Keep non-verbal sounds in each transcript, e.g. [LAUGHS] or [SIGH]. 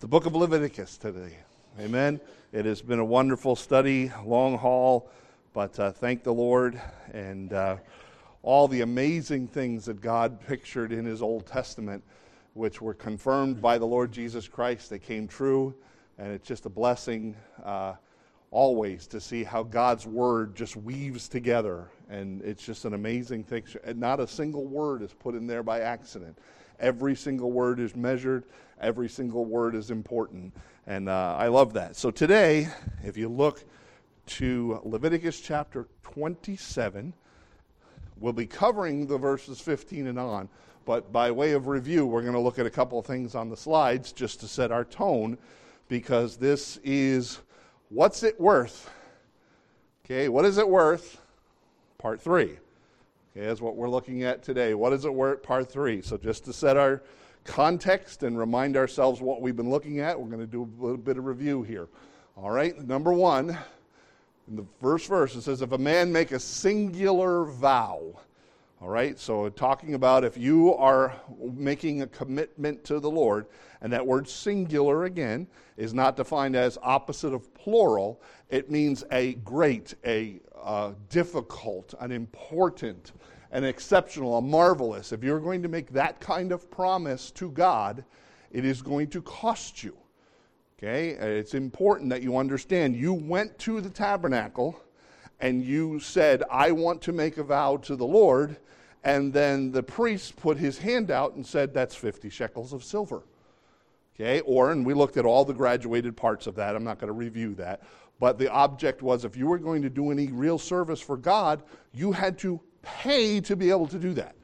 the book of Leviticus today. Amen. It has been a wonderful study, long haul, but uh, thank the Lord and uh, all the amazing things that God pictured in His Old Testament, which were confirmed by the Lord Jesus Christ. They came true, and it's just a blessing uh, always to see how God's Word just weaves together. And it's just an amazing thing. Not a single word is put in there by accident. Every single word is measured, every single word is important. And uh, I love that. So today, if you look to Leviticus chapter 27, we'll be covering the verses 15 and on. But by way of review, we're going to look at a couple of things on the slides just to set our tone because this is what's it worth? Okay, what is it worth? Part three. Okay, that's what we're looking at today. What is it worth? Part three. So, just to set our context and remind ourselves what we've been looking at, we're going to do a little bit of review here. All right, number one, in the first verse, it says, If a man make a singular vow, all right, so talking about if you are making a commitment to the Lord, and that word singular again is not defined as opposite of plural, it means a great, a uh, difficult, an important, an exceptional, a marvelous. If you're going to make that kind of promise to God, it is going to cost you. Okay? It's important that you understand you went to the tabernacle and you said, I want to make a vow to the Lord. And then the priest put his hand out and said, That's 50 shekels of silver. Okay? Or, and we looked at all the graduated parts of that. I'm not going to review that. But the object was if you were going to do any real service for God, you had to pay to be able to do that.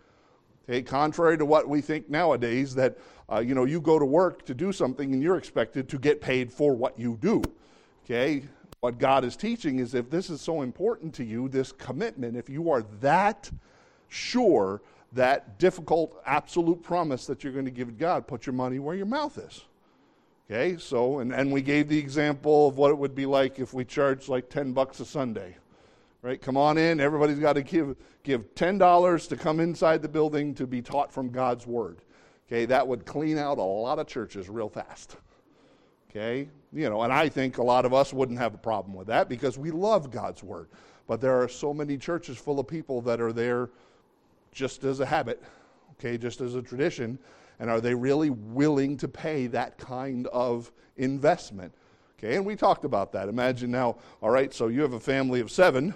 Okay, contrary to what we think nowadays, that uh, you know you go to work to do something and you're expected to get paid for what you do. Okay, what God is teaching is if this is so important to you, this commitment, if you are that sure, that difficult, absolute promise that you're going to give God, put your money where your mouth is. Okay, so, and, and we gave the example of what it would be like if we charged like 10 bucks a Sunday. Right? Come on in. Everybody's got to give, give $10 to come inside the building to be taught from God's Word. Okay, that would clean out a lot of churches real fast. Okay, you know, and I think a lot of us wouldn't have a problem with that because we love God's Word. But there are so many churches full of people that are there just as a habit, okay, just as a tradition and are they really willing to pay that kind of investment? Okay, and we talked about that. Imagine now, all right, so you have a family of seven,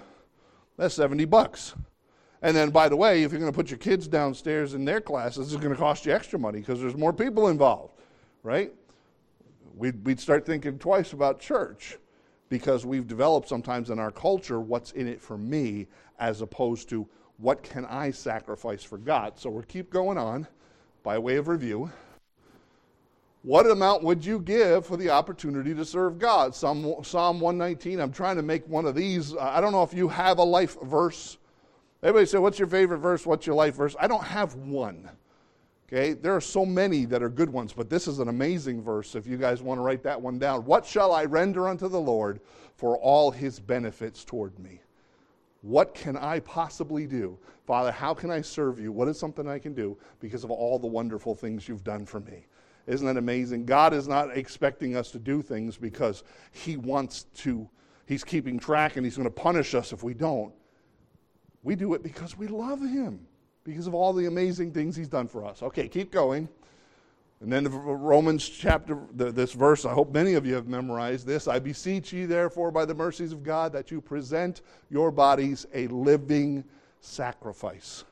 that's 70 bucks. And then, by the way, if you're going to put your kids downstairs in their classes, it's going to cost you extra money because there's more people involved, right? We'd, we'd start thinking twice about church because we've developed sometimes in our culture what's in it for me as opposed to what can I sacrifice for God. So we'll keep going on by way of review, what amount would you give for the opportunity to serve God? Psalm, Psalm 119, I'm trying to make one of these. I don't know if you have a life verse. Everybody say, What's your favorite verse? What's your life verse? I don't have one. Okay, there are so many that are good ones, but this is an amazing verse if you guys want to write that one down. What shall I render unto the Lord for all his benefits toward me? What can I possibly do? Father, how can I serve you? What is something I can do because of all the wonderful things you've done for me? Isn't that amazing? God is not expecting us to do things because He wants to, He's keeping track and He's going to punish us if we don't. We do it because we love Him, because of all the amazing things He's done for us. Okay, keep going. And then the Romans chapter, this verse, I hope many of you have memorized this. I beseech ye, therefore, by the mercies of God, that you present your bodies a living sacrifice.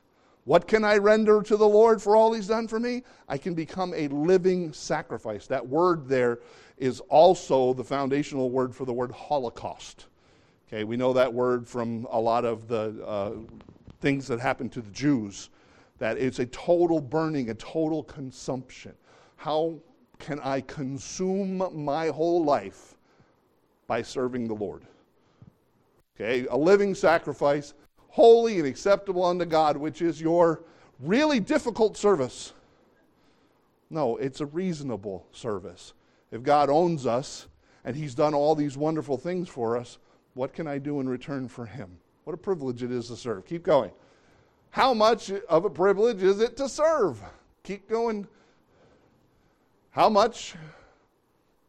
What can I render to the Lord for all he's done for me? I can become a living sacrifice. That word there is also the foundational word for the word Holocaust. Okay, we know that word from a lot of the uh, things that happened to the Jews, that it's a total burning, a total consumption. How can I consume my whole life by serving the Lord? Okay, a living sacrifice, holy and acceptable unto God, which is your really difficult service. No, it's a reasonable service. If God owns us and He's done all these wonderful things for us, what can I do in return for Him? What a privilege it is to serve. Keep going. How much of a privilege is it to serve? Keep going how much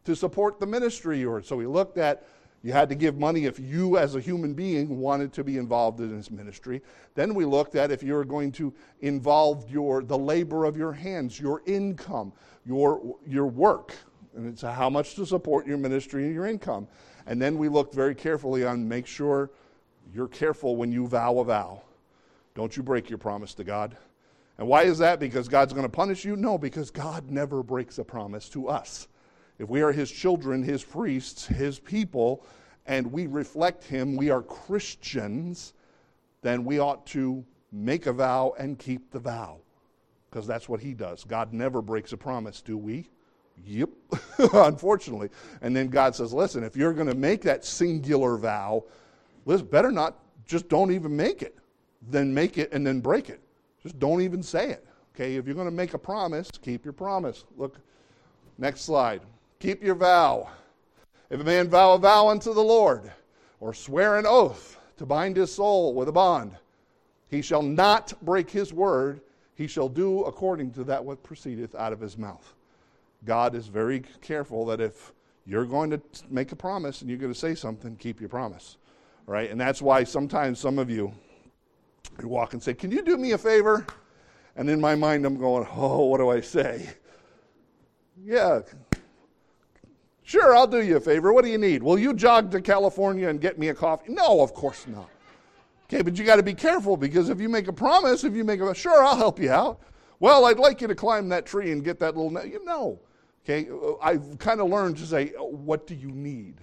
to support the ministry. Or so we looked at you had to give money if you, as a human being, wanted to be involved in this ministry. Then we looked at if you were going to involve your, the labor of your hands, your income, your, your work, and it's how much to support your ministry and your income. And then we looked very carefully on make sure you're careful when you vow a vow. Don't you break your promise to God. And why is that? Because God's going to punish you? No, because God never breaks a promise to us. If we are His children, His priests, His people, and we reflect Him, we are Christians, then we ought to make a vow and keep the vow. Because that's what He does. God never breaks a promise, do we? Yep, [LAUGHS] unfortunately. And then God says, listen, if you're going to make that singular vow, let's better not, just don't even make it. Then make it and then break it. Just don't even say it. Okay, if you're going to make a promise, keep your promise. Look, next slide. Keep your vow. If a man vow a vow unto the Lord, or swear an oath to bind his soul with a bond, he shall not break his word. He shall do according to that what proceedeth out of his mouth. God is very careful that if you're going to make a promise and you're going to say something, keep your promise. Right? And that's why sometimes some of you you walk and say, Can you do me a favor? And in my mind, I'm going, Oh, what do I say? Yeah, Sure, I'll do you a favor. What do you need? Will you jog to California and get me a coffee? No, of course not. Okay, but you got to be careful because if you make a promise, if you make a sure, I'll help you out. Well, I'd like you to climb that tree and get that little. You know, okay. Uh, I've kind of learned to say, "What do you need?"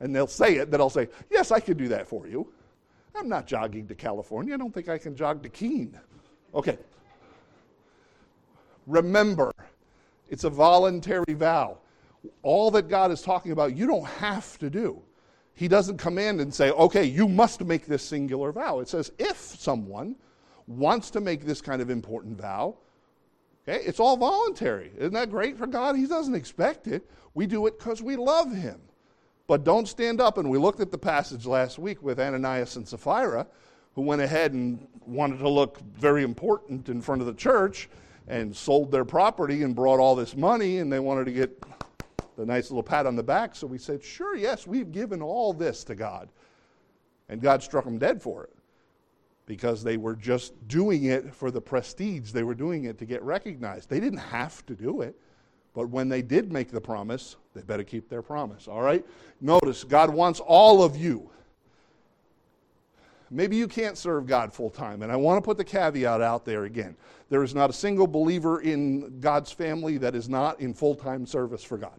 And they'll say it. Then I'll say, "Yes, I can do that for you." I'm not jogging to California. I don't think I can jog to Keene. Okay. Remember, it's a voluntary vow all that God is talking about, you don't have to do. He doesn't command and say, okay, you must make this singular vow. It says, if someone wants to make this kind of important vow, okay, it's all voluntary. Isn't that great for God? He doesn't expect it. We do it because we love Him. But don't stand up. And we looked at the passage last week with Ananias and Sapphira, who went ahead and wanted to look very important in front of the church and sold their property and brought all this money, and they wanted to get the nice little pat on the back. So we said, Sure, yes, we've given all this to God. And God struck them dead for it because they were just doing it for the prestige. They were doing it to get recognized. They didn't have to do it. But when they did make the promise, they better keep their promise. All right? Notice, God wants all of you. Maybe you can't serve God full time. And I want to put the caveat out there again. There is not a single believer in God's family that is not in full time service for God.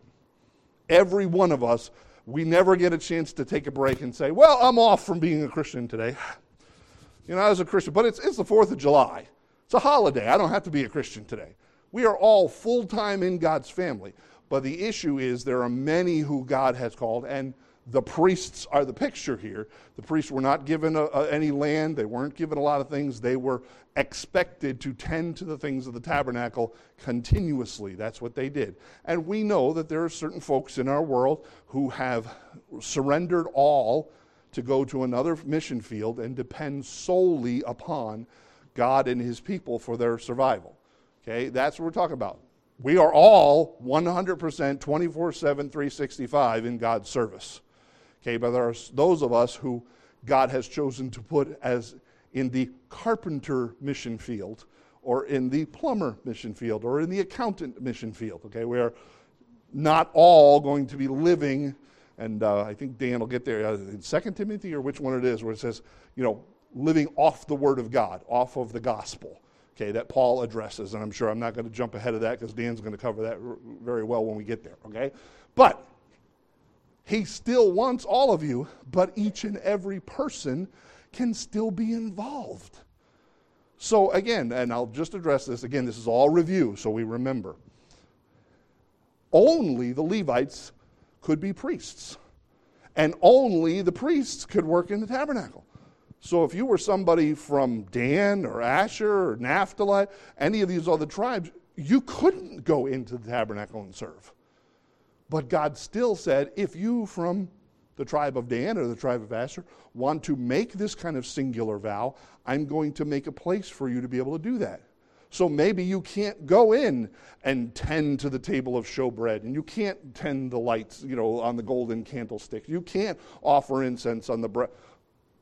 Every one of us, we never get a chance to take a break and say, Well, I'm off from being a Christian today. You know, as a Christian, but it's, it's the 4th of July. It's a holiday. I don't have to be a Christian today. We are all full time in God's family. But the issue is there are many who God has called, and the priests are the picture here. The priests were not given a, a, any land, they weren't given a lot of things. They were expected to tend to the things of the tabernacle continuously. That's what they did. And we know that there are certain folks in our world who have surrendered all to go to another mission field and depend solely upon God and his people for their survival. Okay, that's what we're talking about. We are all 100% 24 7, 365 in God's service. Okay, but there are those of us who God has chosen to put as in the carpenter mission field, or in the plumber mission field, or in the accountant mission field. Okay, we are not all going to be living, and uh, I think Dan will get there uh, in Second Timothy or which one it is, where it says, you know, living off the Word of God, off of the gospel. Okay, that Paul addresses, and I'm sure I'm not going to jump ahead of that because Dan's going to cover that r- very well when we get there. Okay, but he still wants all of you, but each and every person can still be involved. So, again, and I'll just address this again, this is all review, so we remember. Only the Levites could be priests, and only the priests could work in the tabernacle. So, if you were somebody from Dan or Asher or Naphtali, any of these other tribes, you couldn't go into the tabernacle and serve. But God still said, if you from the tribe of Dan or the tribe of Asher want to make this kind of singular vow, I'm going to make a place for you to be able to do that. So maybe you can't go in and tend to the table of showbread, and you can't tend the lights, you know, on the golden candlestick. You can't offer incense on the bread.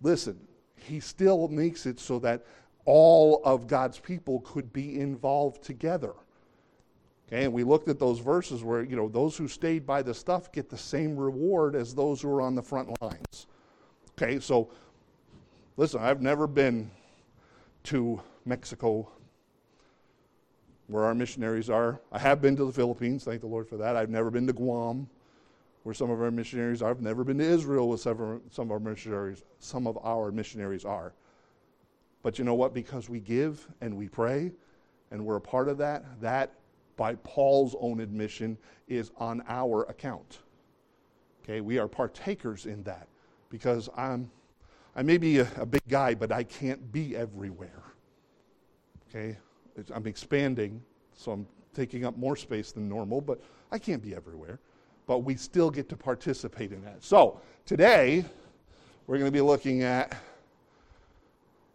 Listen, he still makes it so that all of God's people could be involved together. Okay, and we looked at those verses where, you know, those who stayed by the stuff get the same reward as those who are on the front lines. Okay, so listen, I've never been to Mexico where our missionaries are. I have been to the Philippines, thank the Lord for that. I've never been to Guam, where some of our missionaries are. I've never been to Israel with some of our missionaries. Some of our missionaries are. But you know what? Because we give and we pray and we're a part of that, that by Paul's own admission, is on our account. Okay, we are partakers in that because I'm, I may be a, a big guy, but I can't be everywhere. Okay, it's, I'm expanding, so I'm taking up more space than normal, but I can't be everywhere. But we still get to participate in that. So today, we're going to be looking at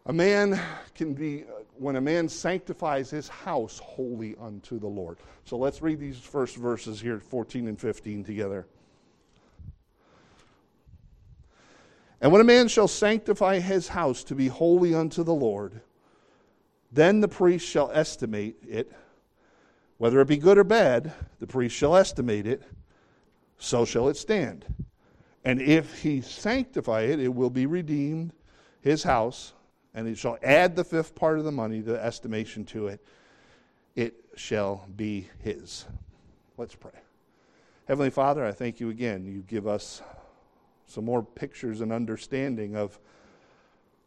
a man can be when a man sanctifies his house wholly unto the Lord. So let's read these first verses here, 14 and 15 together. And when a man shall sanctify his house to be holy unto the Lord, then the priest shall estimate it, whether it be good or bad, the priest shall estimate it, so shall it stand. And if he sanctify it, it will be redeemed, his house and he shall add the fifth part of the money, the estimation to it, it shall be his. Let's pray. Heavenly Father, I thank you again. You give us some more pictures and understanding of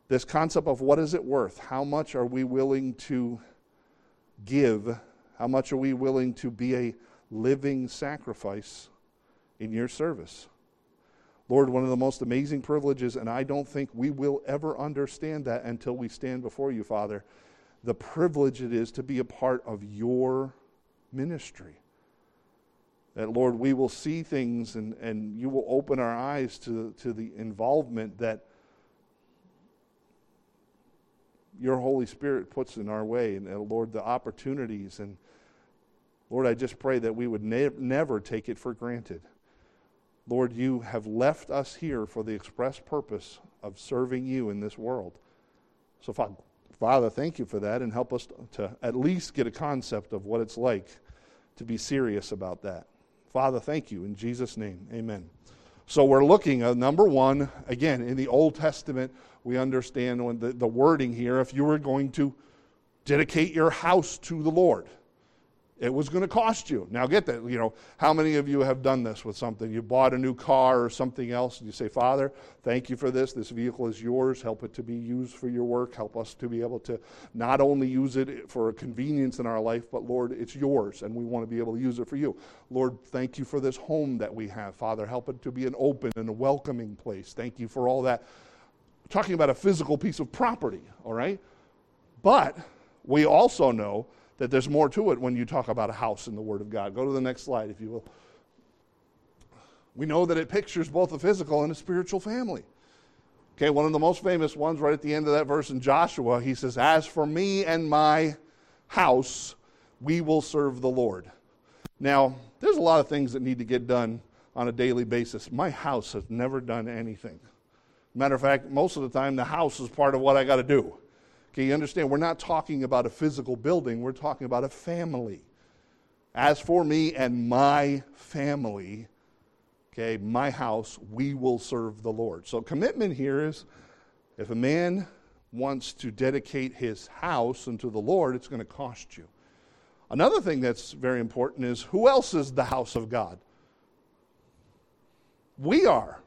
this concept of what is it worth? How much are we willing to give? How much are we willing to be a living sacrifice in your service? Lord, one of the most amazing privileges, and I don't think we will ever understand that until we stand before you, Father, the privilege it is to be a part of your ministry. That, Lord, we will see things and, and you will open our eyes to, to the involvement that your Holy Spirit puts in our way. And, uh, Lord, the opportunities. And, Lord, I just pray that we would ne- never take it for granted. Lord, you have left us here for the express purpose of serving you in this world. So, Father, thank you for that and help us to at least get a concept of what it's like to be serious about that. Father, thank you. In Jesus' name, amen. So, we're looking at number one, again, in the Old Testament, we understand when the, the wording here if you were going to dedicate your house to the Lord. It was going to cost you. Now, get that. You know, how many of you have done this with something? You bought a new car or something else, and you say, Father, thank you for this. This vehicle is yours. Help it to be used for your work. Help us to be able to not only use it for a convenience in our life, but Lord, it's yours, and we want to be able to use it for you. Lord, thank you for this home that we have. Father, help it to be an open and a welcoming place. Thank you for all that. I'm talking about a physical piece of property, all right? But we also know that there's more to it when you talk about a house in the Word of God. Go to the next slide, if you will. We know that it pictures both a physical and a spiritual family. Okay, one of the most famous ones right at the end of that verse in Joshua, he says, As for me and my house, we will serve the Lord. Now, there's a lot of things that need to get done on a daily basis. My house has never done anything. Matter of fact, most of the time, the house is part of what I got to do. Okay, you understand? We're not talking about a physical building, we're talking about a family. As for me and my family, okay, my house, we will serve the Lord. So, commitment here is if a man wants to dedicate his house unto the Lord, it's going to cost you. Another thing that's very important is who else is the house of God? We are.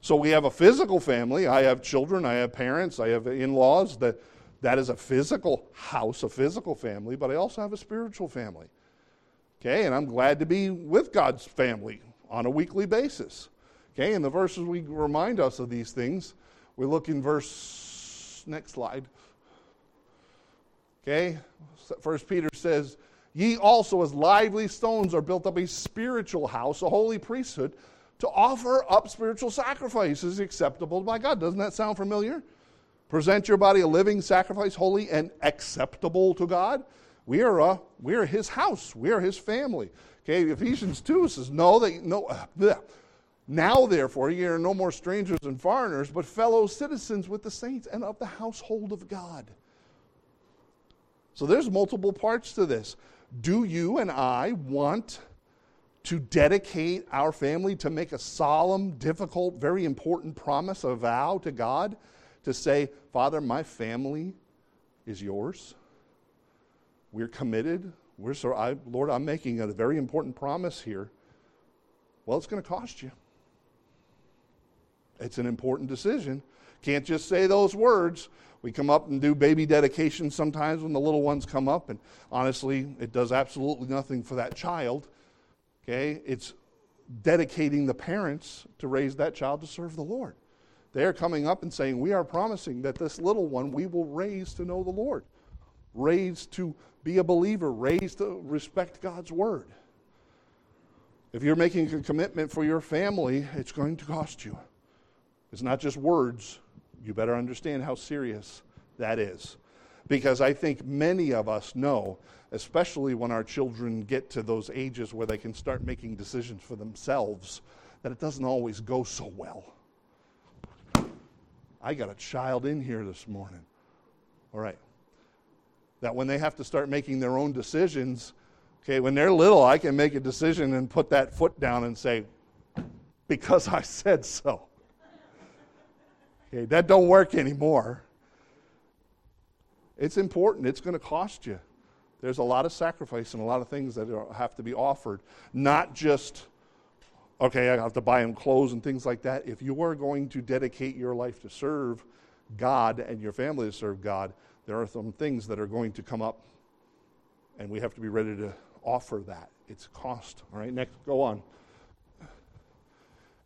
So we have a physical family. I have children, I have parents, I have in laws that that is a physical house, a physical family, but I also have a spiritual family. Okay, and I'm glad to be with God's family on a weekly basis. Okay, and the verses we remind us of these things. We look in verse, next slide. Okay, First Peter says, Ye also, as lively stones, are built up a spiritual house, a holy priesthood, to offer up spiritual sacrifices acceptable by God. Doesn't that sound familiar? Present your body a living sacrifice, holy and acceptable to God, We are, uh, we are his house. We are his family. Okay, Ephesians 2 says, No, they, no, uh, now therefore ye are no more strangers and foreigners, but fellow citizens with the saints and of the household of God. So there's multiple parts to this. Do you and I want to dedicate our family to make a solemn, difficult, very important promise, a vow to God to say, Father, my family is yours? We're committed. We're so, I, Lord, I'm making a very important promise here. Well, it's going to cost you. It's an important decision. Can't just say those words. We come up and do baby dedications sometimes when the little ones come up, and honestly, it does absolutely nothing for that child. Okay? It's dedicating the parents to raise that child to serve the Lord. They're coming up and saying, We are promising that this little one we will raise to know the Lord, raised to be a believer, raised to respect God's word. If you're making a commitment for your family, it's going to cost you. It's not just words. You better understand how serious that is. Because I think many of us know, especially when our children get to those ages where they can start making decisions for themselves, that it doesn't always go so well. I got a child in here this morning. All right that when they have to start making their own decisions, okay, when they're little, I can make a decision and put that foot down and say, because I said so. Okay, that don't work anymore. It's important. It's going to cost you. There's a lot of sacrifice and a lot of things that have to be offered. Not just, okay, I have to buy them clothes and things like that. If you are going to dedicate your life to serve God and your family to serve God, there are some things that are going to come up, and we have to be ready to offer that. It's cost. All right, next, go on.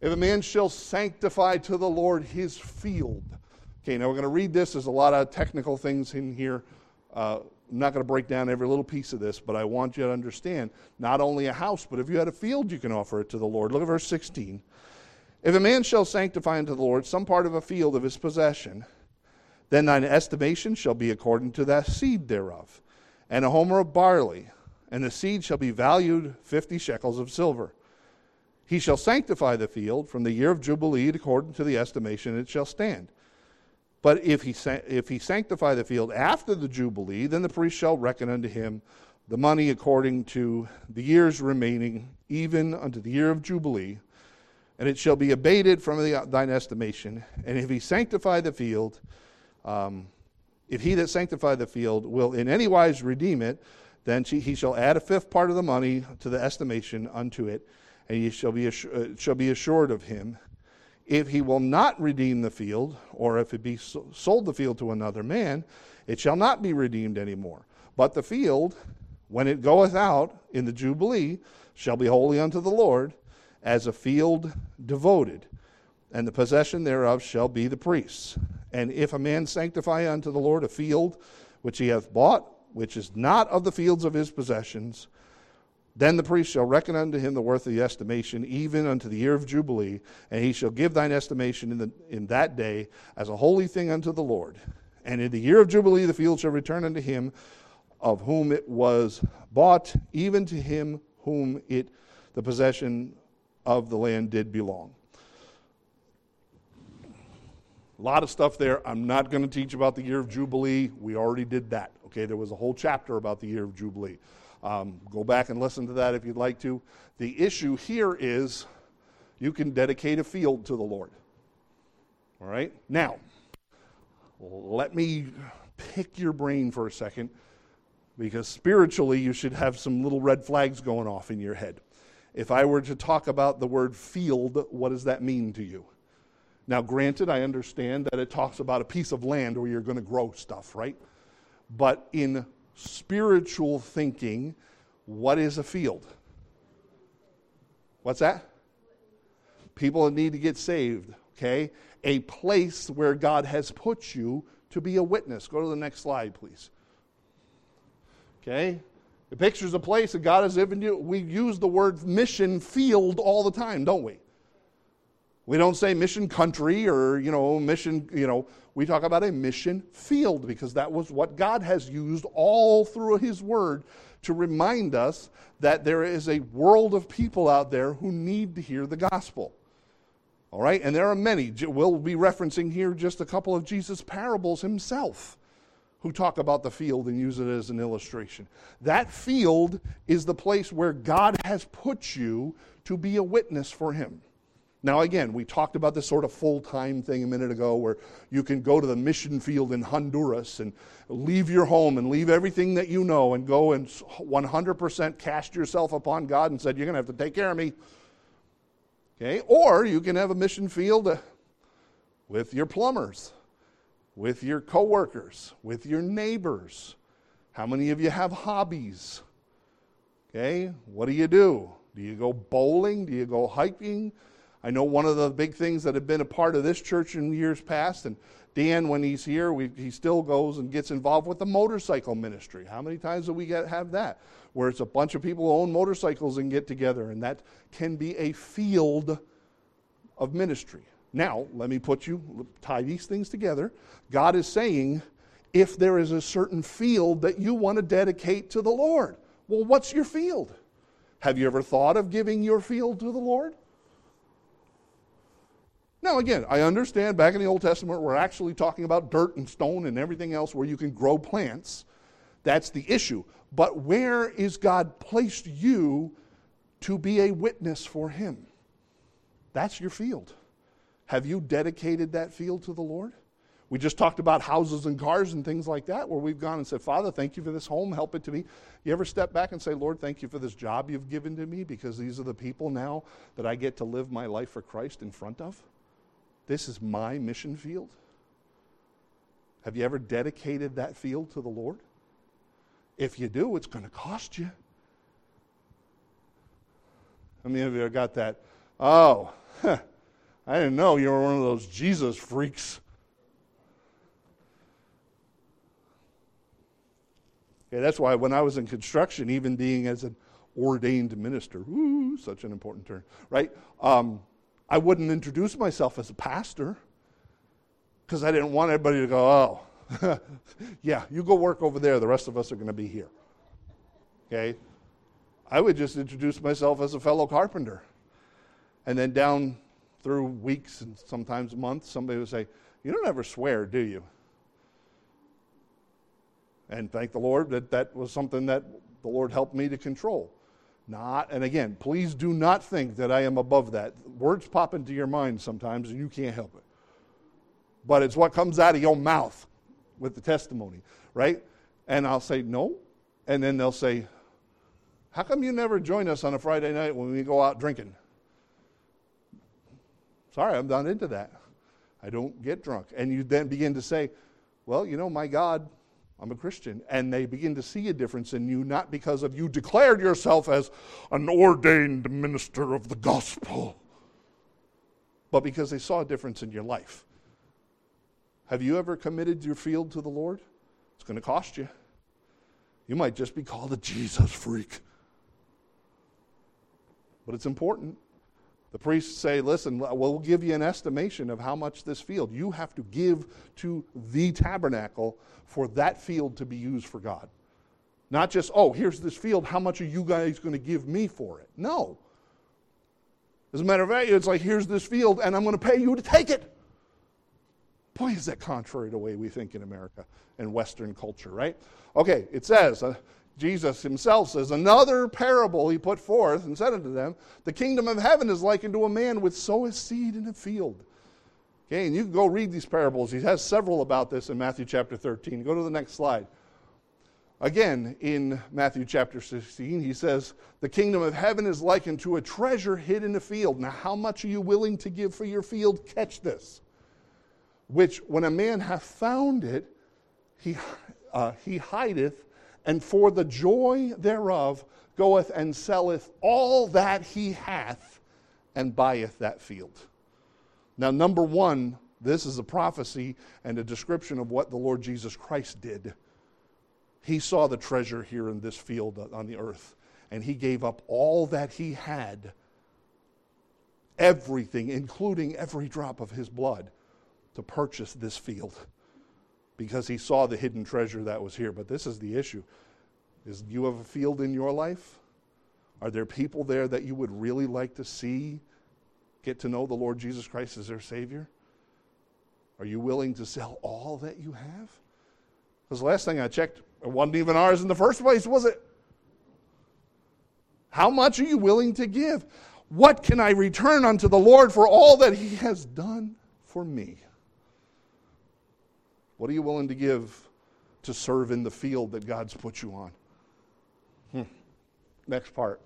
If a man shall sanctify to the Lord his field. Okay, now we're going to read this. There's a lot of technical things in here. Uh, I'm not going to break down every little piece of this, but I want you to understand not only a house, but if you had a field, you can offer it to the Lord. Look at verse 16. If a man shall sanctify unto the Lord some part of a field of his possession, then thine estimation shall be according to the seed thereof, and a homer of barley, and the seed shall be valued fifty shekels of silver. He shall sanctify the field from the year of Jubilee according to the estimation it shall stand. But if he, if he sanctify the field after the Jubilee, then the priest shall reckon unto him the money according to the years remaining, even unto the year of Jubilee, and it shall be abated from the, thine estimation. And if he sanctify the field, um, if he that sanctified the field will in any wise redeem it, then he shall add a fifth part of the money to the estimation unto it, and he shall be, uh, shall be assured of him. If he will not redeem the field, or if it be sold the field to another man, it shall not be redeemed any more. But the field, when it goeth out in the Jubilee, shall be holy unto the Lord, as a field devoted, and the possession thereof shall be the priest's. And if a man sanctify unto the Lord a field which he hath bought, which is not of the fields of his possessions, then the priest shall reckon unto him the worth of the estimation, even unto the year of Jubilee, and he shall give thine estimation in, the, in that day as a holy thing unto the Lord. And in the year of Jubilee the field shall return unto him of whom it was bought, even to him whom it the possession of the land did belong. A lot of stuff there. I'm not going to teach about the year of Jubilee. We already did that. Okay, there was a whole chapter about the year of Jubilee. Um, go back and listen to that if you'd like to. The issue here is you can dedicate a field to the Lord. All right? Now, let me pick your brain for a second because spiritually you should have some little red flags going off in your head. If I were to talk about the word field, what does that mean to you? Now, granted, I understand that it talks about a piece of land where you're going to grow stuff, right? But in spiritual thinking, what is a field? What's that? People that need to get saved, okay? A place where God has put you to be a witness. Go to the next slide, please. Okay? It pictures a place that God has given you. We use the word mission field all the time, don't we? We don't say mission country or, you know, mission, you know, we talk about a mission field because that was what God has used all through His Word to remind us that there is a world of people out there who need to hear the gospel. All right, and there are many. We'll be referencing here just a couple of Jesus' parables himself who talk about the field and use it as an illustration. That field is the place where God has put you to be a witness for Him. Now, again, we talked about this sort of full time thing a minute ago where you can go to the mission field in Honduras and leave your home and leave everything that you know and go and 100% cast yourself upon God and said, You're going to have to take care of me. Okay? Or you can have a mission field uh, with your plumbers, with your coworkers, with your neighbors. How many of you have hobbies? Okay? What do you do? Do you go bowling? Do you go hiking? I know one of the big things that have been a part of this church in years past, and Dan, when he's here, we, he still goes and gets involved with the motorcycle ministry. How many times do we get, have that? Where it's a bunch of people who own motorcycles and get together, and that can be a field of ministry. Now, let me put you, tie these things together. God is saying, if there is a certain field that you want to dedicate to the Lord, well, what's your field? Have you ever thought of giving your field to the Lord? Now, again, I understand back in the Old Testament, we're actually talking about dirt and stone and everything else where you can grow plants. That's the issue. But where is God placed you to be a witness for Him? That's your field. Have you dedicated that field to the Lord? We just talked about houses and cars and things like that, where we've gone and said, Father, thank you for this home, help it to me. You ever step back and say, Lord, thank you for this job you've given to me because these are the people now that I get to live my life for Christ in front of? This is my mission field. Have you ever dedicated that field to the Lord? If you do, it's going to cost you. How many of you got that? Oh, huh, [LAUGHS] I didn't know you were one of those Jesus freaks. Okay, that's why when I was in construction, even being as an ordained minister, ooh, such an important term, right? Um, I wouldn't introduce myself as a pastor because I didn't want everybody to go, oh, [LAUGHS] yeah, you go work over there. The rest of us are going to be here. Okay? I would just introduce myself as a fellow carpenter. And then down through weeks and sometimes months, somebody would say, You don't ever swear, do you? And thank the Lord that that was something that the Lord helped me to control. Not, and again, please do not think that I am above that. Words pop into your mind sometimes and you can't help it. But it's what comes out of your mouth with the testimony, right? And I'll say, no. And then they'll say, how come you never join us on a Friday night when we go out drinking? Sorry, I'm not into that. I don't get drunk. And you then begin to say, well, you know, my God I'm a Christian. And they begin to see a difference in you, not because of you declared yourself as an ordained minister of the gospel, but because they saw a difference in your life. Have you ever committed your field to the Lord? It's going to cost you. You might just be called a Jesus freak. But it's important. The priests say, listen, we'll give you an estimation of how much this field. You have to give to the tabernacle for that field to be used for God. Not just, oh, here's this field, how much are you guys going to give me for it? No. As a matter of fact, it's like, here's this field, and I'm going to pay you to take it. Boy, is that contrary to the way we think in America and Western culture, right? Okay, it says, uh, Jesus himself says, Another parable he put forth and said unto them, The kingdom of heaven is likened to a man which soweth seed in a field. Okay, and you can go read these parables. He has several about this in Matthew chapter 13. Go to the next slide. Again, in Matthew chapter 16, he says, The kingdom of heaven is likened to a treasure hid in a field. Now, how much are you willing to give for your field? Catch this. Which, when a man hath found it, he, uh, he hideth and for the joy thereof goeth and selleth all that he hath and buyeth that field. Now, number one, this is a prophecy and a description of what the Lord Jesus Christ did. He saw the treasure here in this field on the earth, and he gave up all that he had everything, including every drop of his blood, to purchase this field because he saw the hidden treasure that was here. But this is the issue. Is you have a field in your life? Are there people there that you would really like to see get to know the Lord Jesus Christ as their Savior? Are you willing to sell all that you have? Because the last thing I checked, it wasn't even ours in the first place, was it? How much are you willing to give? What can I return unto the Lord for all that He has done for me? What are you willing to give to serve in the field that God's put you on? Hmm. Next part.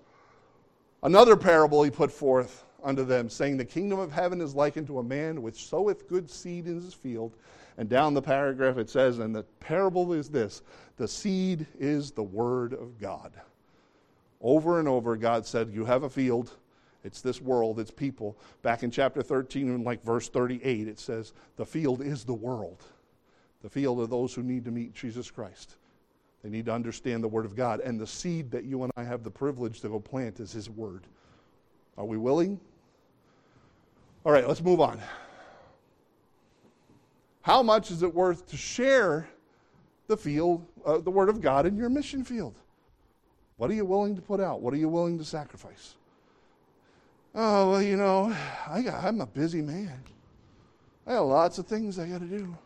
Another parable he put forth unto them, saying, The kingdom of heaven is likened to a man which soweth good seed in his field. And down the paragraph it says, And the parable is this the seed is the word of God. Over and over, God said, You have a field. It's this world, it's people. Back in chapter 13, in like verse 38, it says, The field is the world. The field of those who need to meet Jesus Christ. They need to understand the Word of God. And the seed that you and I have the privilege to go plant is His Word. Are we willing? All right, let's move on. How much is it worth to share the field, uh, the Word of God in your mission field? What are you willing to put out? What are you willing to sacrifice? Oh, well, you know, I got, I'm a busy man. I got lots of things I got to do.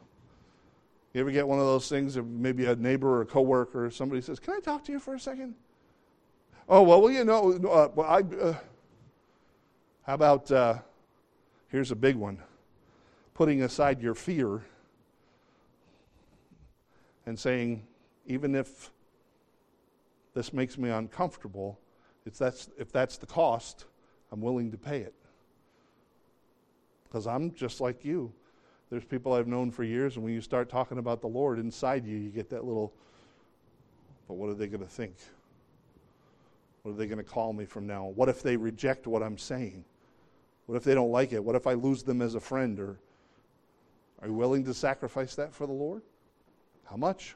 You ever get one of those things, or maybe a neighbor or a coworker or somebody says, Can I talk to you for a second? Oh, well, well you know, uh, well, I, uh, how about, uh, here's a big one putting aside your fear and saying, even if this makes me uncomfortable, if that's, if that's the cost, I'm willing to pay it. Because I'm just like you. There's people I've known for years, and when you start talking about the Lord inside you, you get that little, but what are they going to think? What are they going to call me from now? What if they reject what I'm saying? What if they don't like it? What if I lose them as a friend? Or are you willing to sacrifice that for the Lord? How much?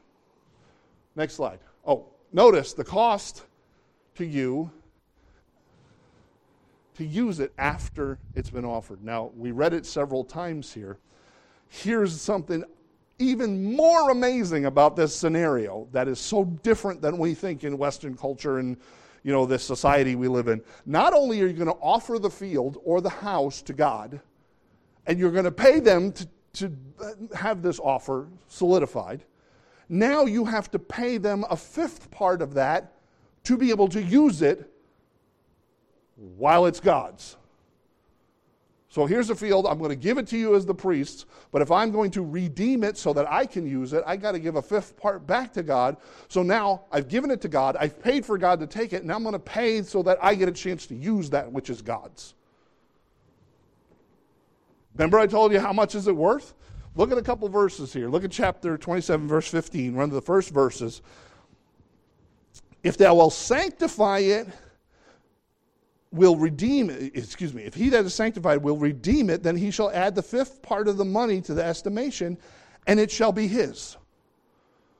Next slide. Oh, notice the cost to you to use it after it's been offered. Now, we read it several times here here's something even more amazing about this scenario that is so different than we think in Western culture and you know this society we live in. Not only are you going to offer the field or the house to God, and you're going to pay them to, to uh, have this offer solidified, now you have to pay them a fifth part of that to be able to use it while it's God's. So here's a field. I'm going to give it to you as the priests, but if I'm going to redeem it so that I can use it, I got to give a fifth part back to God. So now I've given it to God. I've paid for God to take it. and I'm going to pay so that I get a chance to use that which is God's. Remember I told you how much is it worth? Look at a couple verses here. Look at chapter 27 verse 15. Run to the first verses. If thou wilt sanctify it, will redeem excuse me, if he that is sanctified will redeem it, then he shall add the fifth part of the money to the estimation, and it shall be his.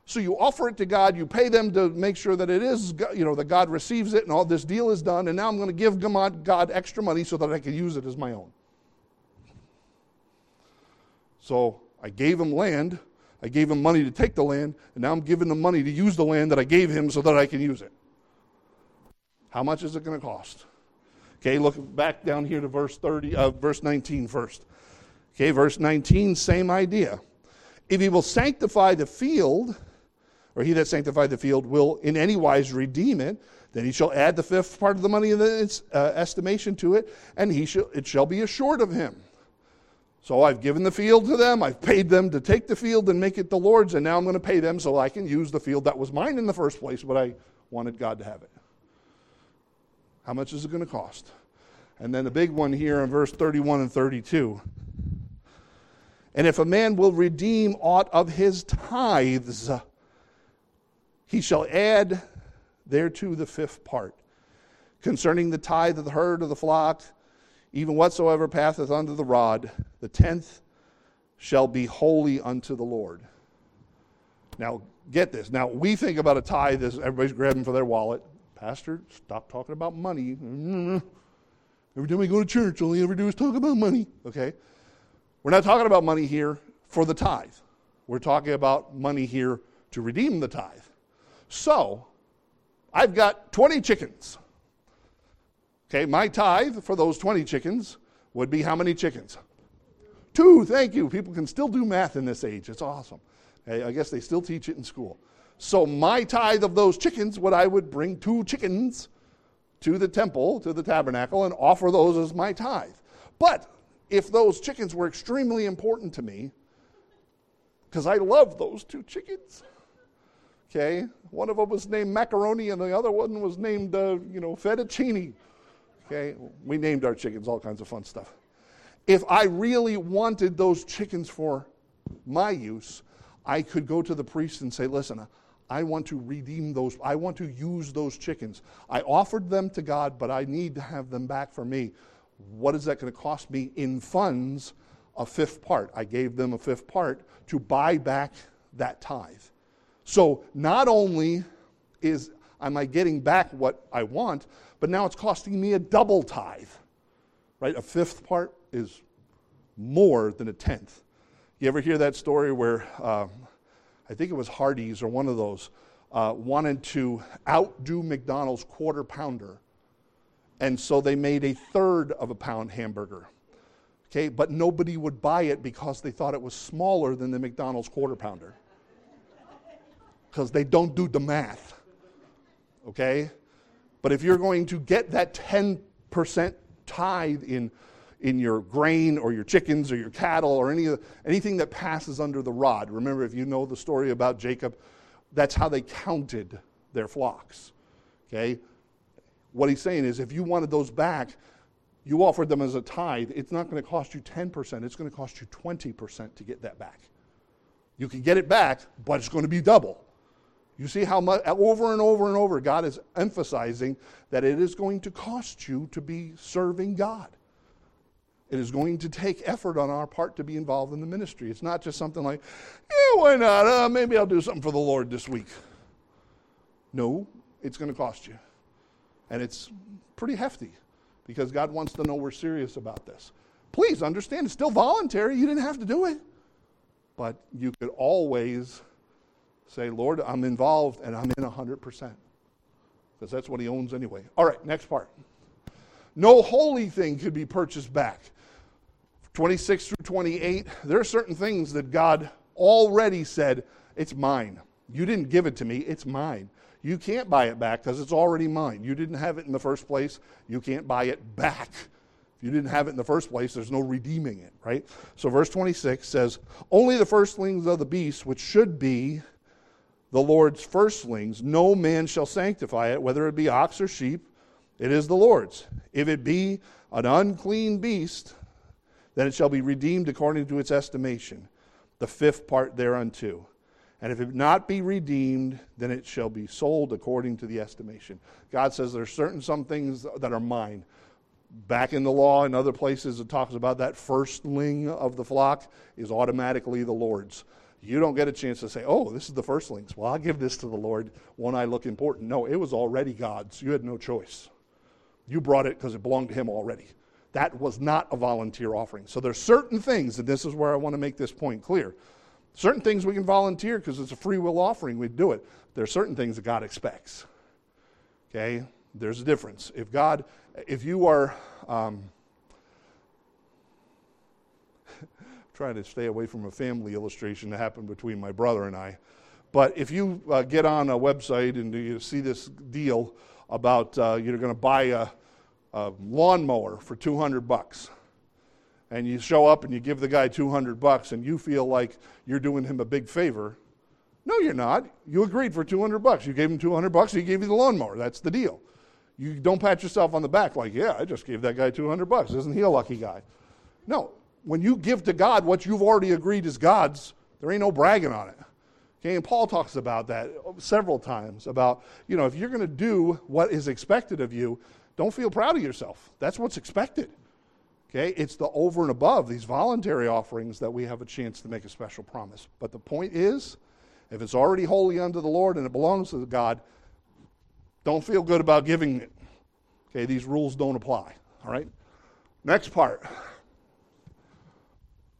So you offer it to God, you pay them to make sure that it is, you know, that God receives it and all this deal is done, and now I'm going to give God extra money so that I can use it as my own. So I gave him land, I gave him money to take the land, and now I'm giving him money to use the land that I gave him so that I can use it. How much is it going to cost? Okay, look back down here to verse 30, uh, verse 19 first. Okay, verse 19, same idea. If he will sanctify the field, or he that sanctified the field will in any wise redeem it, then he shall add the fifth part of the money in its uh, estimation to it, and he shall, it shall be assured of him. So I've given the field to them, I've paid them to take the field and make it the Lord's, and now I'm going to pay them so I can use the field that was mine in the first place, but I wanted God to have it. How much is it going to cost? And then the big one here in verse 31 and 32. And if a man will redeem aught of his tithes, he shall add thereto the fifth part. Concerning the tithe of the herd of the flock, even whatsoever passeth under the rod, the tenth shall be holy unto the Lord. Now, get this. Now, we think about a tithe as everybody's grabbing for their wallet. Pastor, stop talking about money. Every time we go to church, all I ever do is talk about money. Okay? We're not talking about money here for the tithe. We're talking about money here to redeem the tithe. So, I've got 20 chickens. Okay, my tithe for those 20 chickens would be how many chickens? Two, thank you. People can still do math in this age. It's awesome. I guess they still teach it in school. So, my tithe of those chickens, what I would bring two chickens to the temple, to the tabernacle, and offer those as my tithe. But if those chickens were extremely important to me, because I love those two chickens, okay, one of them was named macaroni and the other one was named, uh, you know, fettuccine. Okay, we named our chickens all kinds of fun stuff. If I really wanted those chickens for my use, I could go to the priest and say, listen, I want to redeem those, I want to use those chickens. I offered them to God, but I need to have them back for me. What is that going to cost me in funds? A fifth part. I gave them a fifth part to buy back that tithe. So not only is am I getting back what I want, but now it's costing me a double tithe. Right? A fifth part is more than a tenth. You ever hear that story where um, I think it was Hardee's or one of those uh, wanted to outdo McDonald's quarter pounder, and so they made a third of a pound hamburger. Okay, but nobody would buy it because they thought it was smaller than the McDonald's quarter pounder. Because they don't do the math. Okay? But if you're going to get that 10% tithe in, in your grain or your chickens or your cattle or any, anything that passes under the rod, remember if you know the story about Jacob, that's how they counted their flocks. Okay? What he's saying is if you wanted those back, you offered them as a tithe, it's not going to cost you 10%, it's going to cost you 20% to get that back. You can get it back, but it's going to be double. You see how much, over and over and over, God is emphasizing that it is going to cost you to be serving God. It is going to take effort on our part to be involved in the ministry. It's not just something like, yeah, why not? Uh, maybe I'll do something for the Lord this week. No, it's going to cost you. And it's pretty hefty because God wants to know we're serious about this. Please understand, it's still voluntary. You didn't have to do it. But you could always Say, Lord, I'm involved and I'm in 100%. Because that's what he owns anyway. All right, next part. No holy thing could be purchased back. 26 through 28, there are certain things that God already said, it's mine. You didn't give it to me, it's mine. You can't buy it back because it's already mine. You didn't have it in the first place, you can't buy it back. If you didn't have it in the first place, there's no redeeming it, right? So verse 26 says, Only the firstlings of the beast, which should be the Lord's firstlings, no man shall sanctify it, whether it be ox or sheep, it is the Lord's. If it be an unclean beast, then it shall be redeemed according to its estimation, the fifth part thereunto. And if it not be redeemed, then it shall be sold according to the estimation. God says there are certain some things that are mine. Back in the law and other places, it talks about that firstling of the flock is automatically the Lord's. You don't get a chance to say, oh, this is the firstlings. Well, I'll give this to the Lord. Won't I look important? No, it was already God's. You had no choice. You brought it because it belonged to Him already. That was not a volunteer offering. So there's certain things, and this is where I want to make this point clear. Certain things we can volunteer because it's a free will offering, we do it. There are certain things that God expects. Okay? There's a difference. If God, if you are, um, [LAUGHS] trying to stay away from a family illustration that happened between my brother and I. But if you uh, get on a website and you see this deal about uh, you're going to buy a, a lawnmower for 200 bucks, and you show up and you give the guy 200 bucks and you feel like you're doing him a big favor, no, you're not. You agreed for 200 bucks. You gave him 200 bucks, he gave you the lawnmower. That's the deal. You don't pat yourself on the back like, yeah, I just gave that guy 200 bucks. Isn't he a lucky guy? No, when you give to God what you've already agreed is God's, there ain't no bragging on it. Okay, and Paul talks about that several times about, you know, if you're going to do what is expected of you, don't feel proud of yourself. That's what's expected. Okay, it's the over and above, these voluntary offerings, that we have a chance to make a special promise. But the point is, if it's already holy unto the Lord and it belongs to God, don't feel good about giving it. Okay, these rules don't apply. All right? Next part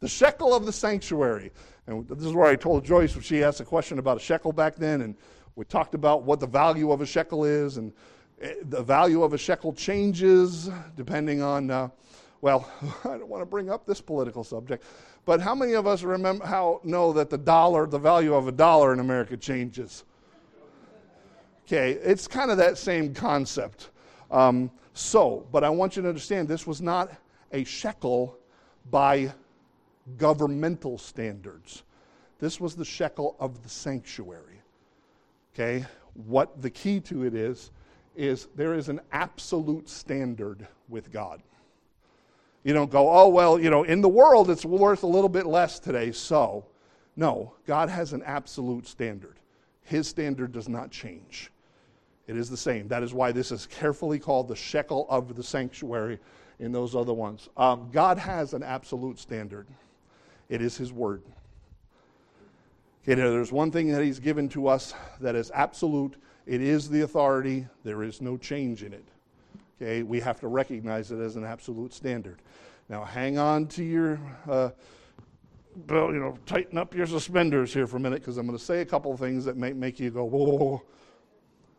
the shekel of the sanctuary. And this is where I told Joyce when she asked a question about a shekel back then, and we talked about what the value of a shekel is, and the value of a shekel changes depending on, uh, well, [LAUGHS] I don't want to bring up this political subject, but how many of us remember how know that the dollar, the value of a dollar in America changes? Okay, it's kind of that same concept. Um, so, but I want you to understand this was not a shekel by governmental standards. This was the shekel of the sanctuary. Okay? What the key to it is, is there is an absolute standard with God. You don't go, oh, well, you know, in the world it's worth a little bit less today, so. No, God has an absolute standard. His standard does not change. It is the same. That is why this is carefully called the shekel of the sanctuary in those other ones. Um, God has an absolute standard. It is His Word. Okay, there's one thing that He's given to us that is absolute. It is the authority. There is no change in it. Okay, we have to recognize it as an absolute standard. Now, hang on to your, uh, well, you know, tighten up your suspenders here for a minute because I'm going to say a couple of things that may make you go, whoa, whoa, whoa.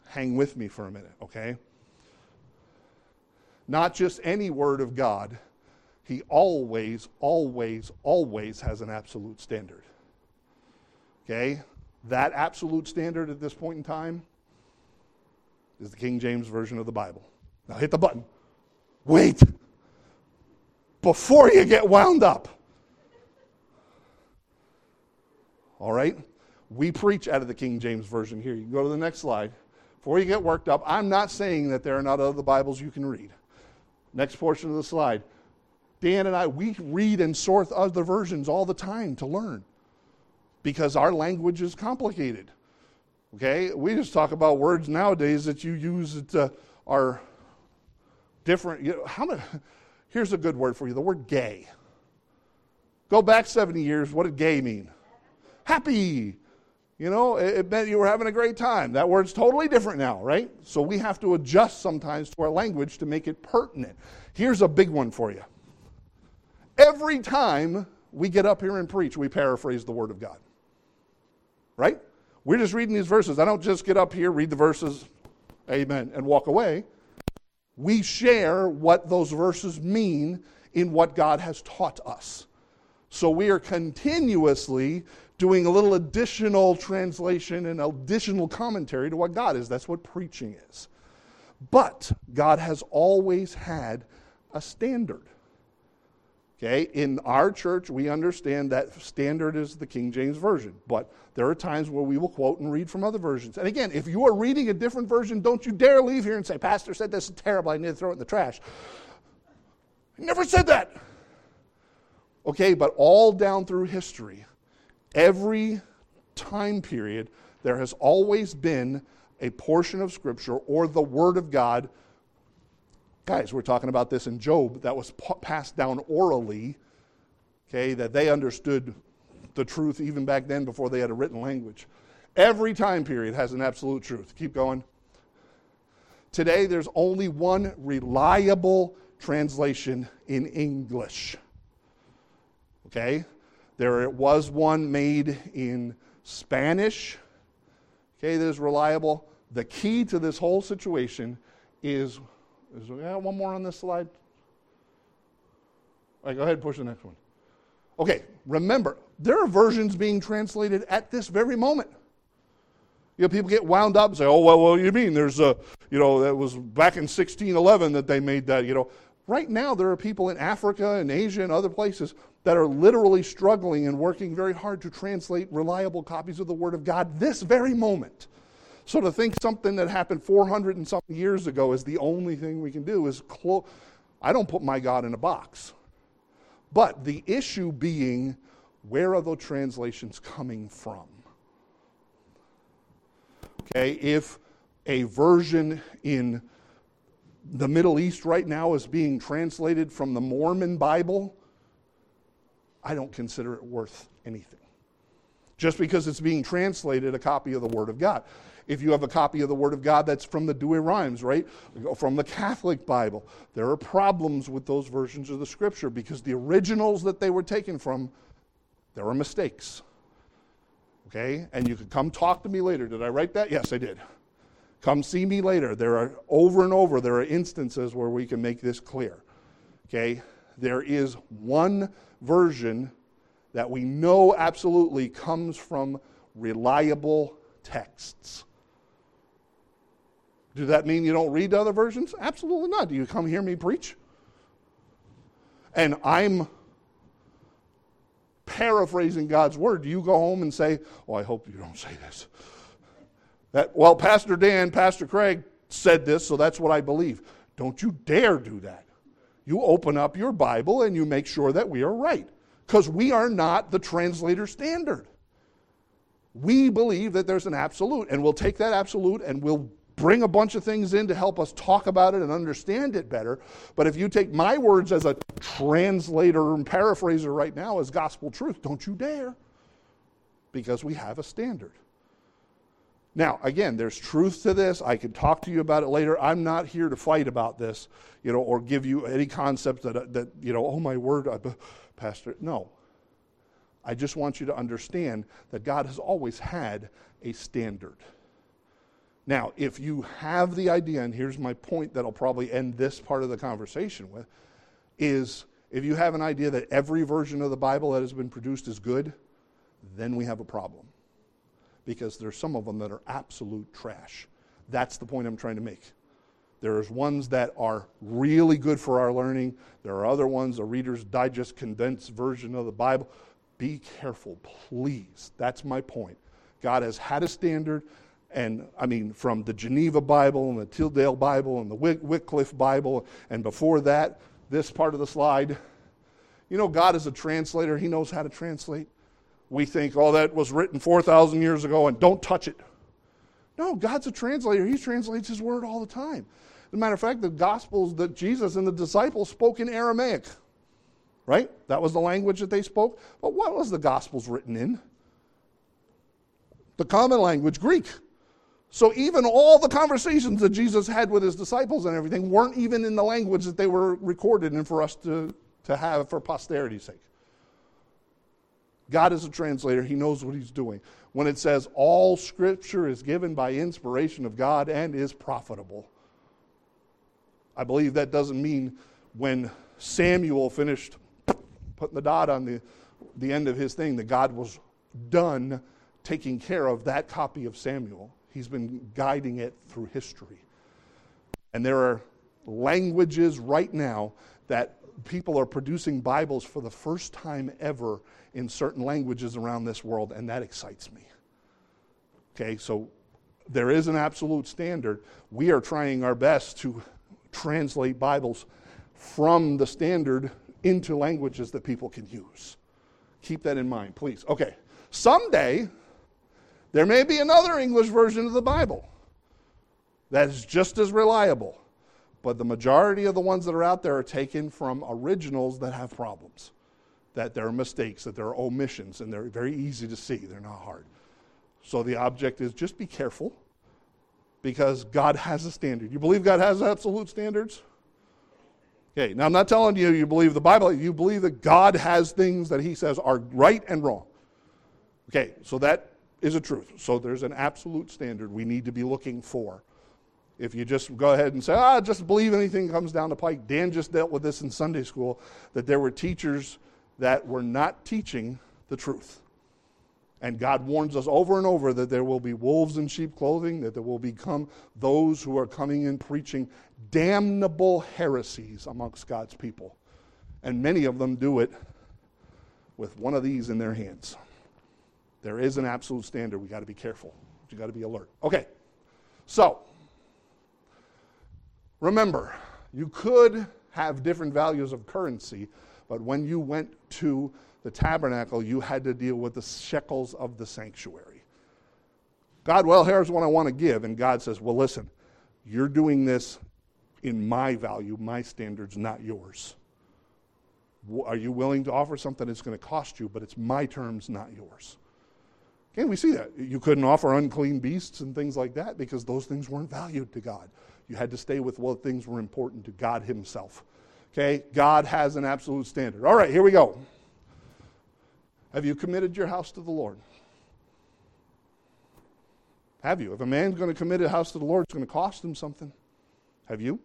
Hang with me for a minute, okay? Not just any word of God, he always, always, always has an absolute standard. Okay? That absolute standard at this point in time is the King James Version of the Bible. Now hit the button. Wait. Before you get wound up. All right? We preach out of the King James Version here. You go to the next slide. Before you get worked up, I'm not saying that there are not other Bibles you can read. Next portion of the slide. Dan and I, we read and sort other versions all the time to learn because our language is complicated. Okay? We just talk about words nowadays that you use that uh, are different. You know, how many, [LAUGHS] here's a good word for you the word gay. Go back 70 years, what did gay mean? Happy. You know, it, it meant you were having a great time. That word's totally different now, right? So we have to adjust sometimes to our language to make it pertinent. Here's a big one for you Every time we get up here and preach, we paraphrase the Word of God. Right? We're just reading these verses. I don't just get up here, read the verses, amen, and walk away. We share what those verses mean in what God has taught us. So we are continuously doing a little additional translation and additional commentary to what God is. That's what preaching is. But God has always had a standard. Okay, in our church, we understand that standard is the King James Version, but there are times where we will quote and read from other versions. And again, if you are reading a different version, don't you dare leave here and say, Pastor said this is terrible, I need to throw it in the trash. I never said that. Okay, but all down through history, every time period, there has always been a portion of Scripture or the Word of God Guys, we're talking about this in Job that was passed down orally, okay, that they understood the truth even back then before they had a written language. Every time period has an absolute truth. Keep going. Today, there's only one reliable translation in English. Okay? There was one made in Spanish. Okay, that is reliable. The key to this whole situation is is there one more on this slide? All right, go ahead and push the next one. Okay, remember, there are versions being translated at this very moment. You know, people get wound up and say, oh, well, what do you mean? There's a, you know, that was back in 1611 that they made that, you know. Right now, there are people in Africa and Asia and other places that are literally struggling and working very hard to translate reliable copies of the Word of God this very moment. So to think something that happened 400 and something years ago is the only thing we can do is close. I don't put my God in a box. But the issue being, where are those translations coming from? Okay, if a version in the Middle East right now is being translated from the Mormon Bible, I don't consider it worth anything. Just because it's being translated a copy of the Word of God. If you have a copy of the Word of God that's from the Douay Rheims, right? From the Catholic Bible, there are problems with those versions of the Scripture because the originals that they were taken from, there are mistakes. Okay? And you could come talk to me later. Did I write that? Yes, I did. Come see me later. There are over and over, there are instances where we can make this clear. Okay? There is one version that we know absolutely comes from reliable texts. Does that mean you don't read other versions? Absolutely not. Do you come hear me preach? And I'm paraphrasing God's word. Do you go home and say, Oh, I hope you don't say this? That, well, Pastor Dan, Pastor Craig said this, so that's what I believe. Don't you dare do that. You open up your Bible and you make sure that we are right. Because we are not the translator standard. We believe that there's an absolute, and we'll take that absolute and we'll bring a bunch of things in to help us talk about it and understand it better. But if you take my words as a translator and paraphraser right now as gospel truth, don't you dare. Because we have a standard. Now, again, there's truth to this. I can talk to you about it later. I'm not here to fight about this, you know, or give you any concept that, that you know, oh my word, I, Pastor. No. I just want you to understand that God has always had a standard. Now, if you have the idea, and here's my point that I'll probably end this part of the conversation with, is if you have an idea that every version of the Bible that has been produced is good, then we have a problem. Because there's some of them that are absolute trash. That's the point I'm trying to make. There's ones that are really good for our learning. There are other ones, a Reader's Digest condensed version of the Bible. Be careful, please. That's my point. God has had a standard and I mean, from the Geneva Bible and the Tyndale Bible and the Wycliffe Bible, and before that, this part of the slide. You know, God is a translator, He knows how to translate. We think, oh, that was written 4,000 years ago and don't touch it. No, God's a translator. He translates His word all the time. As a matter of fact, the Gospels that Jesus and the disciples spoke in Aramaic, right? That was the language that they spoke. But what was the Gospels written in? The common language, Greek. So even all the conversations that Jesus had with his disciples and everything weren't even in the language that they were recorded and for us to, to have for posterity's sake. God is a translator, he knows what he's doing. When it says all scripture is given by inspiration of God and is profitable, I believe that doesn't mean when Samuel finished putting the dot on the, the end of his thing that God was done taking care of that copy of Samuel. He's been guiding it through history. And there are languages right now that people are producing Bibles for the first time ever in certain languages around this world, and that excites me. Okay, so there is an absolute standard. We are trying our best to translate Bibles from the standard into languages that people can use. Keep that in mind, please. Okay, someday there may be another English version of the Bible that is just as reliable, but the majority of the ones that are out there are taken from originals that have problems, that there are mistakes, that there are omissions, and they're very easy to see. They're not hard. So the object is just be careful because God has a standard. You believe God has absolute standards? Okay, now I'm not telling you you believe the Bible, you believe that God has things that He says are right and wrong. Okay, so that is a truth. So there's an absolute standard we need to be looking for. If you just go ahead and say, ah, just believe anything comes down the pike, Dan just dealt with this in Sunday school, that there were teachers that were not teaching the truth. And God warns us over and over that there will be wolves in sheep clothing, that there will become those who are coming in preaching damnable heresies amongst God's people. And many of them do it with one of these in their hands. There is an absolute standard. we got to be careful. you got to be alert. Okay. So, remember, you could have different values of currency, but when you went to the tabernacle, you had to deal with the shekels of the sanctuary. God, well, here's what I want to give. And God says, well, listen, you're doing this in my value, my standards, not yours. Are you willing to offer something that's going to cost you, but it's my terms, not yours? Okay, we see that. You couldn't offer unclean beasts and things like that because those things weren't valued to God. You had to stay with what things were important to God Himself. Okay, God has an absolute standard. All right, here we go. Have you committed your house to the Lord? Have you? If a man's going to commit a house to the Lord, it's going to cost him something. Have you?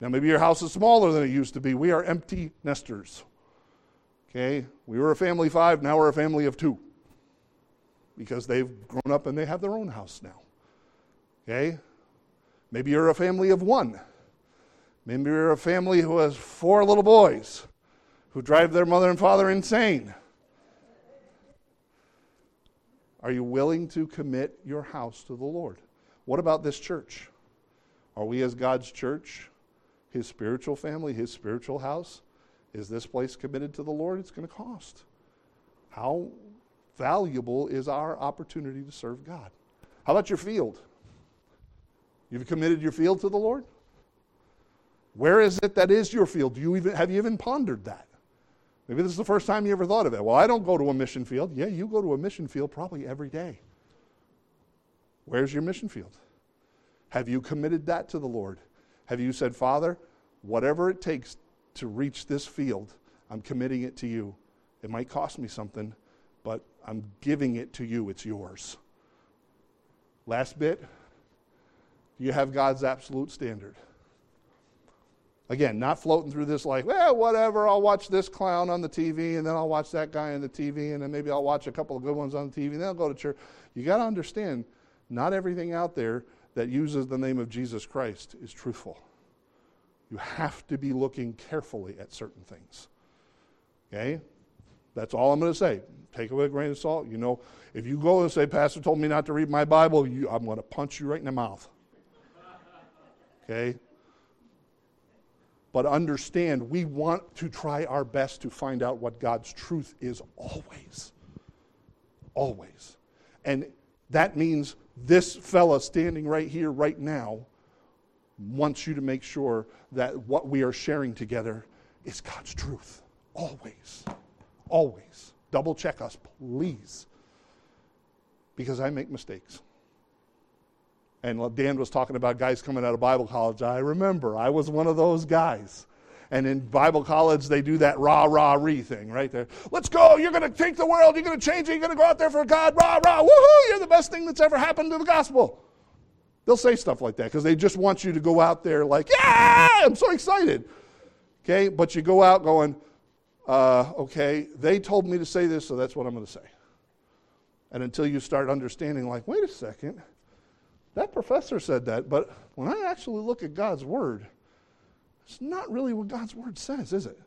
Now, maybe your house is smaller than it used to be. We are empty nesters. Okay? We were a family of five, now we're a family of two. Because they've grown up and they have their own house now. Okay? Maybe you're a family of one. Maybe you're a family who has four little boys who drive their mother and father insane. Are you willing to commit your house to the Lord? What about this church? Are we, as God's church, His spiritual family, His spiritual house? Is this place committed to the Lord? It's going to cost. How valuable is our opportunity to serve God? How about your field? You've committed your field to the Lord? Where is it that is your field? Do you even, have you even pondered that? Maybe this is the first time you ever thought of it. Well, I don't go to a mission field. Yeah, you go to a mission field probably every day. Where's your mission field? Have you committed that to the Lord? Have you said, Father, whatever it takes to reach this field, I'm committing it to you. It might cost me something, but I'm giving it to you. It's yours. Last bit you have God's absolute standard. Again, not floating through this like, well, whatever, I'll watch this clown on the TV, and then I'll watch that guy on the TV, and then maybe I'll watch a couple of good ones on the TV, and then I'll go to church. You got to understand, not everything out there that uses the name of Jesus Christ is truthful. You have to be looking carefully at certain things. Okay? That's all I'm going to say. Take it with a grain of salt. You know, if you go and say, Pastor told me not to read my Bible, you, I'm going to punch you right in the mouth. Okay? But understand, we want to try our best to find out what God's truth is always. Always. And that means this fella standing right here, right now, wants you to make sure that what we are sharing together is God's truth. Always. Always. Double check us, please. Because I make mistakes. And Dan was talking about guys coming out of Bible college. I remember I was one of those guys. And in Bible college, they do that rah, rah, ree thing right there. Let's go. You're going to take the world. You're going to change it. You're going to go out there for God. Rah, rah. Woohoo. You're the best thing that's ever happened to the gospel. They'll say stuff like that because they just want you to go out there like, yeah, I'm so excited. Okay, but you go out going, uh, okay, they told me to say this, so that's what I'm going to say. And until you start understanding, like, wait a second, that professor said that, but when I actually look at God's word, it's not really what God's word says, is it?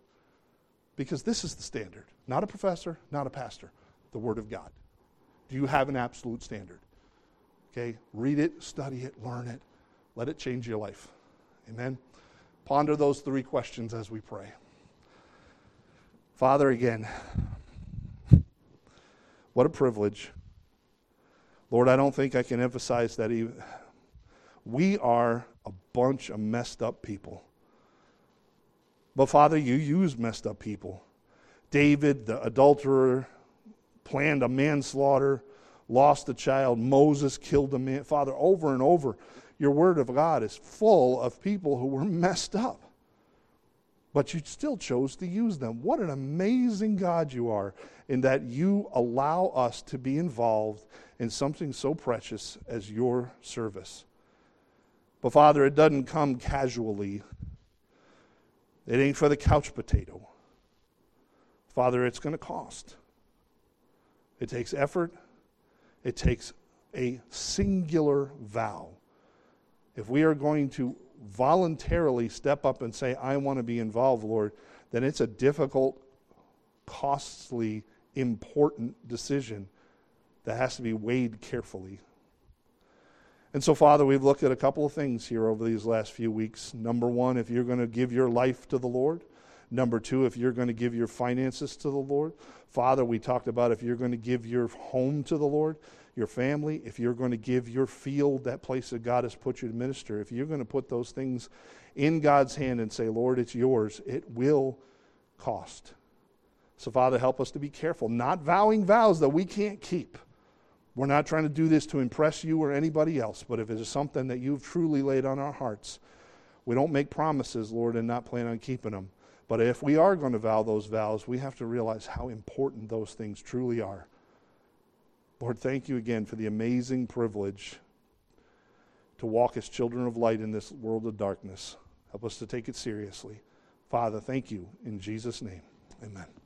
Because this is the standard. Not a professor, not a pastor, the word of God. Do you have an absolute standard? Okay, read it, study it, learn it. Let it change your life. Amen. Ponder those three questions as we pray. Father, again, what a privilege. Lord, I don't think I can emphasize that even. We are a bunch of messed up people. But Father, you use messed up people. David, the adulterer, planned a manslaughter lost a child. Moses killed a man. Father, over and over, your word of God is full of people who were messed up. But you still chose to use them. What an amazing God you are in that you allow us to be involved in something so precious as your service. But Father, it doesn't come casually. It ain't for the couch potato. Father, it's going to cost. It takes effort, it takes a singular vow. If we are going to voluntarily step up and say, I want to be involved, Lord, then it's a difficult, costly, important decision that has to be weighed carefully. And so, Father, we've looked at a couple of things here over these last few weeks. Number one, if you're going to give your life to the Lord, Number two, if you're going to give your finances to the Lord. Father, we talked about if you're going to give your home to the Lord, your family, if you're going to give your field, that place that God has put you to minister, if you're going to put those things in God's hand and say, Lord, it's yours, it will cost. So, Father, help us to be careful, not vowing vows that we can't keep. We're not trying to do this to impress you or anybody else, but if it is something that you've truly laid on our hearts, we don't make promises, Lord, and not plan on keeping them. But if we are going to vow those vows, we have to realize how important those things truly are. Lord, thank you again for the amazing privilege to walk as children of light in this world of darkness. Help us to take it seriously. Father, thank you in Jesus' name. Amen.